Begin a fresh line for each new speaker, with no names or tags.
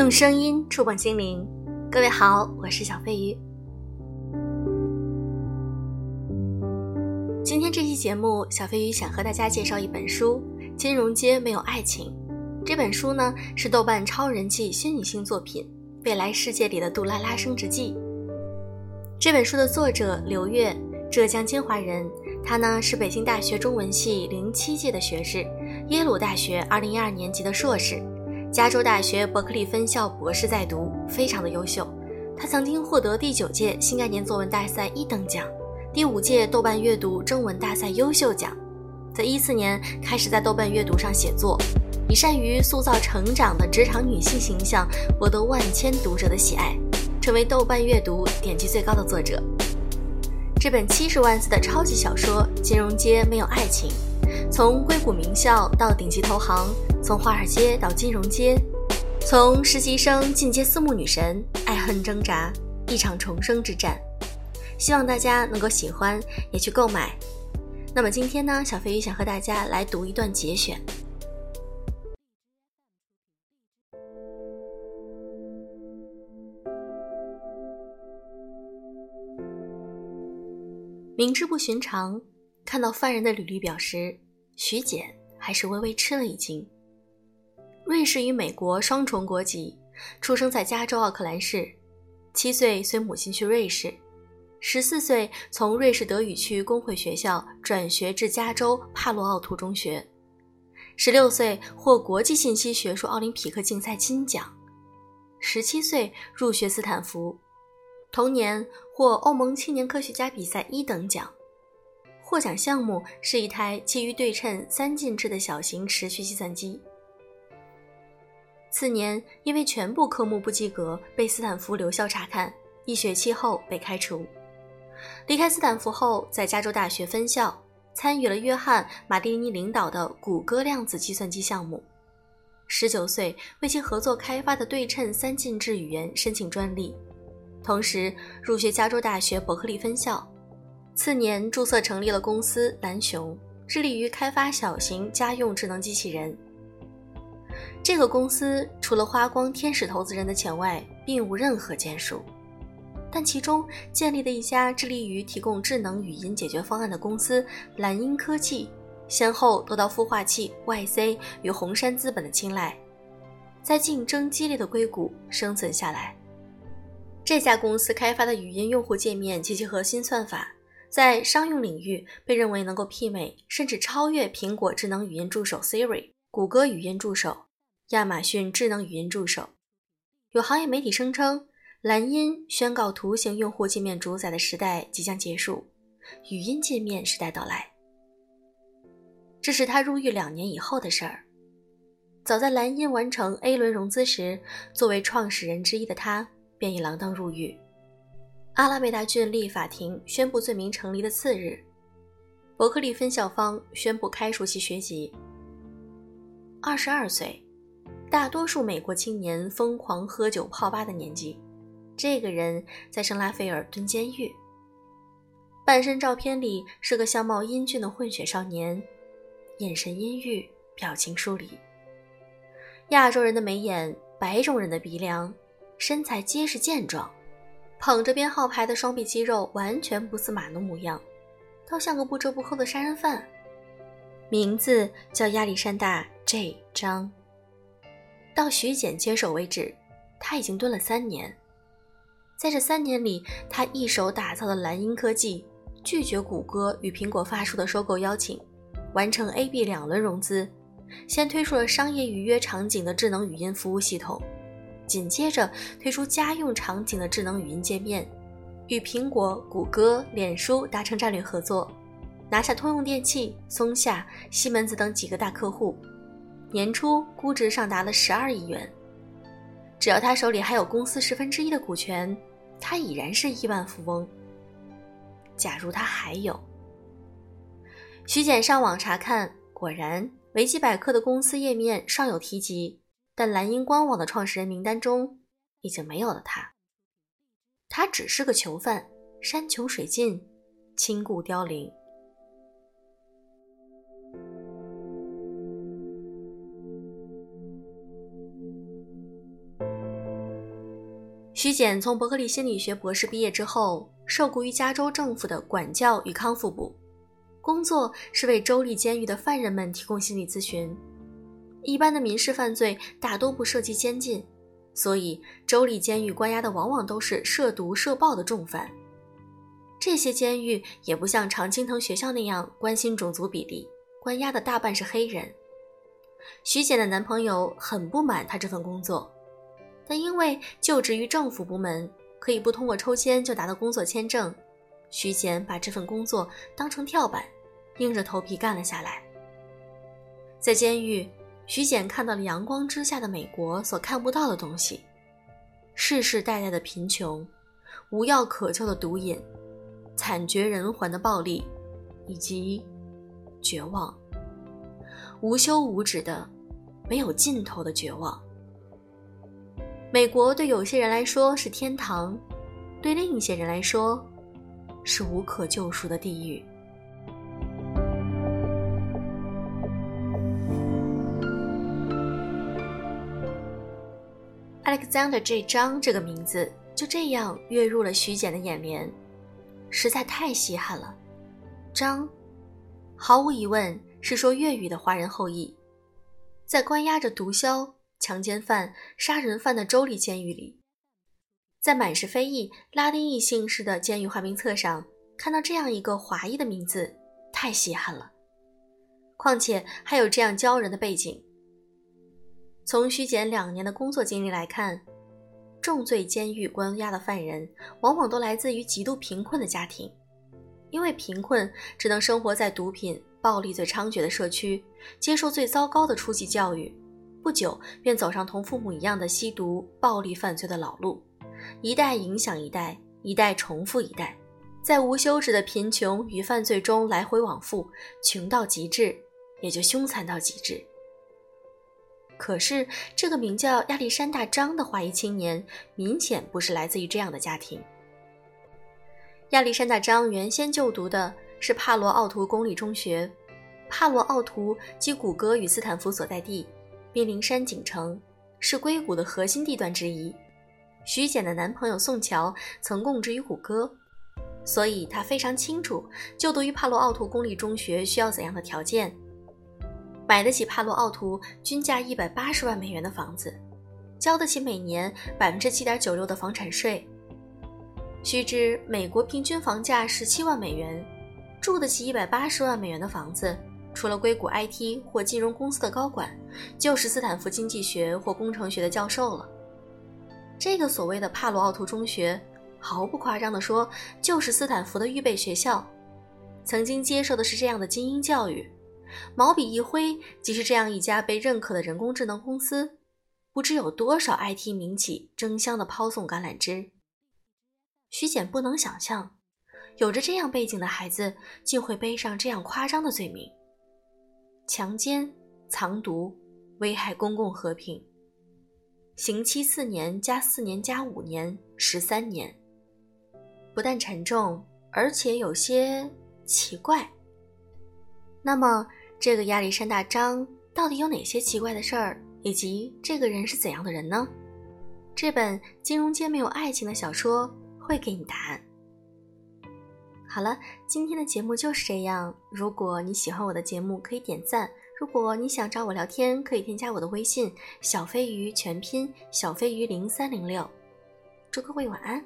用声音触碰心灵，各位好，我是小飞鱼。今天这期节目，小飞鱼想和大家介绍一本书《金融街没有爱情》。这本书呢是豆瓣超人气虚拟性作品《未来世界里的杜拉拉升职记》。这本书的作者刘月，浙江金华人，他呢是北京大学中文系零七届的学士，耶鲁大学二零一二年级的硕士。加州大学伯克利分校博士在读，非常的优秀。他曾经获得第九届新概念作文大赛一等奖，第五届豆瓣阅读征文大赛优秀奖。在一四年开始在豆瓣阅读上写作，以善于塑造成长的职场女性形象，博得万千读者的喜爱，成为豆瓣阅读点击最高的作者。这本七十万字的超级小说《金融街没有爱情》，从硅谷名校到顶级投行。从华尔街到金融街，从实习生进阶私募女神，爱恨挣扎，一场重生之战。希望大家能够喜欢，也去购买。那么今天呢，小飞鱼想和大家来读一段节选。明知不寻常，看到犯人的履历表时，徐简还是微微吃了一惊。瑞士与美国双重国籍，出生在加州奥克兰市。七岁随母亲去瑞士，十四岁从瑞士德语区工会学校转学至加州帕洛奥图中学。十六岁获国际信息学术奥林匹克竞赛金奖。十七岁入学斯坦福，同年获欧盟青年科学家比赛一等奖。获奖项目是一台基于对称三进制的小型持续计算机。次年，因为全部科目不及格，被斯坦福留校察看，一学期后被开除。离开斯坦福后，在加州大学分校参与了约翰·马蒂尼领导的谷歌量子计算机项目。十九岁，为其合作开发的对称三进制语言申请专利，同时入学加州大学伯克利分校。次年，注册成立了公司蓝熊，致力于开发小型家用智能机器人。这个公司除了花光天使投资人的钱外，并无任何建树。但其中建立的一家致力于提供智能语音解决方案的公司蓝鹰科技，先后得到孵化器 YC 与红杉资本的青睐，在竞争激烈的硅谷生存下来。这家公司开发的语音用户界面及其核心算法，在商用领域被认为能够媲美甚至超越苹果智能语音助手 Siri、谷歌语音助手。亚马逊智能语音助手，有行业媒体声称，蓝音宣告图形用户界面主宰的时代即将结束，语音界面时代到来。这是他入狱两年以后的事儿。早在蓝音完成 A 轮融资时，作为创始人之一的他便已锒铛入狱。阿拉贝达郡立法庭宣布罪名成立的次日，伯克利分校方宣布开除其学籍。二十二岁。大多数美国青年疯狂喝酒泡吧的年纪，这个人在圣拉斐尔蹲监狱。半身照片里是个相貌英俊的混血少年，眼神阴郁，表情疏离。亚洲人的眉眼，白种人的鼻梁，身材结实健壮，捧着编号牌的双臂肌肉完全不似马农模样，倒像个不折不扣的杀人犯。名字叫亚历山大 ·J· 张。到徐简接手为止，他已经蹲了三年。在这三年里，他一手打造的蓝鹰科技拒绝谷歌与苹果发出的收购邀请，完成 A、B 两轮融资，先推出了商业预约场景的智能语音服务系统，紧接着推出家用场景的智能语音界面，与苹果、谷歌、脸书达成战略合作，拿下通用电器、松下、西门子等几个大客户。年初估值上达了十二亿元，只要他手里还有公司十分之一的股权，他已然是亿万富翁。假如他还有，徐简上网查看，果然维基百科的公司页面尚有提及，但蓝鹰官网的创始人名单中已经没有了他。他只是个囚犯，山穷水尽，倾故凋零。徐简从伯克利心理学博士毕业之后，受雇于加州政府的管教与康复部，工作是为州立监狱的犯人们提供心理咨询。一般的民事犯罪大多不涉及监禁，所以州立监狱关押的往往都是涉毒涉暴的重犯。这些监狱也不像常青藤学校那样关心种族比例，关押的大半是黑人。徐简的男朋友很不满她这份工作，但因为就职于政府部门，可以不通过抽签就拿到工作签证，徐简把这份工作当成跳板，硬着头皮干了下来。在监狱。徐简看到了阳光之下的美国所看不到的东西：世世代代的贫穷、无药可救的毒瘾、惨绝人寰的暴力，以及绝望，无休无止的、没有尽头的绝望。美国对有些人来说是天堂，对另一些人来说是无可救赎的地狱。Alexander J. 张这个名字就这样跃入了徐简的眼帘，实在太稀罕了。张，毫无疑问是说粤语的华人后裔，在关押着毒枭、强奸犯、杀人犯的州立监狱里，在满是非裔、拉丁裔姓氏的监狱花名册上看到这样一个华裔的名字，太稀罕了。况且还有这样骄人的背景。从徐简两年的工作经历来看，重罪监狱关押的犯人往往都来自于极度贫困的家庭，因为贫困只能生活在毒品、暴力最猖獗的社区，接受最糟糕的初级教育，不久便走上同父母一样的吸毒、暴力犯罪的老路，一代影响一代，一代重复一代，在无休止的贫穷与犯罪中来回往复，穷到极致，也就凶残到极致。可是，这个名叫亚历山大·张的华裔青年，明显不是来自于这样的家庭。亚历山大·张原先就读的是帕罗奥图公立中学，帕罗奥图即谷歌与斯坦福所在地，濒临山景城，是硅谷的核心地段之一。徐简的男朋友宋乔曾供职于谷歌，所以他非常清楚就读于帕罗奥图公立中学需要怎样的条件。买得起帕洛奥图均价一百八十万美元的房子，交得起每年百分之七点九六的房产税。须知，美国平均房价十七万美元，住得起一百八十万美元的房子，除了硅谷 IT 或金融公司的高管，就是斯坦福经济学或工程学的教授了。这个所谓的帕罗奥图中学，毫不夸张地说，就是斯坦福的预备学校，曾经接受的是这样的精英教育。毛笔一挥，即是这样一家被认可的人工智能公司，不知有多少 IT 民企争相的抛送橄榄枝。徐简不能想象，有着这样背景的孩子竟会背上这样夸张的罪名：强奸、藏毒、危害公共和平，刑期四年加四年加五年，十三年。不但沉重，而且有些奇怪。那么。这个亚历山大张到底有哪些奇怪的事儿，以及这个人是怎样的人呢？这本《金融街没有爱情》的小说会给你答案。好了，今天的节目就是这样。如果你喜欢我的节目，可以点赞。如果你想找我聊天，可以添加我的微信“小飞鱼”全拼“小飞鱼零三零六”。祝各位晚安。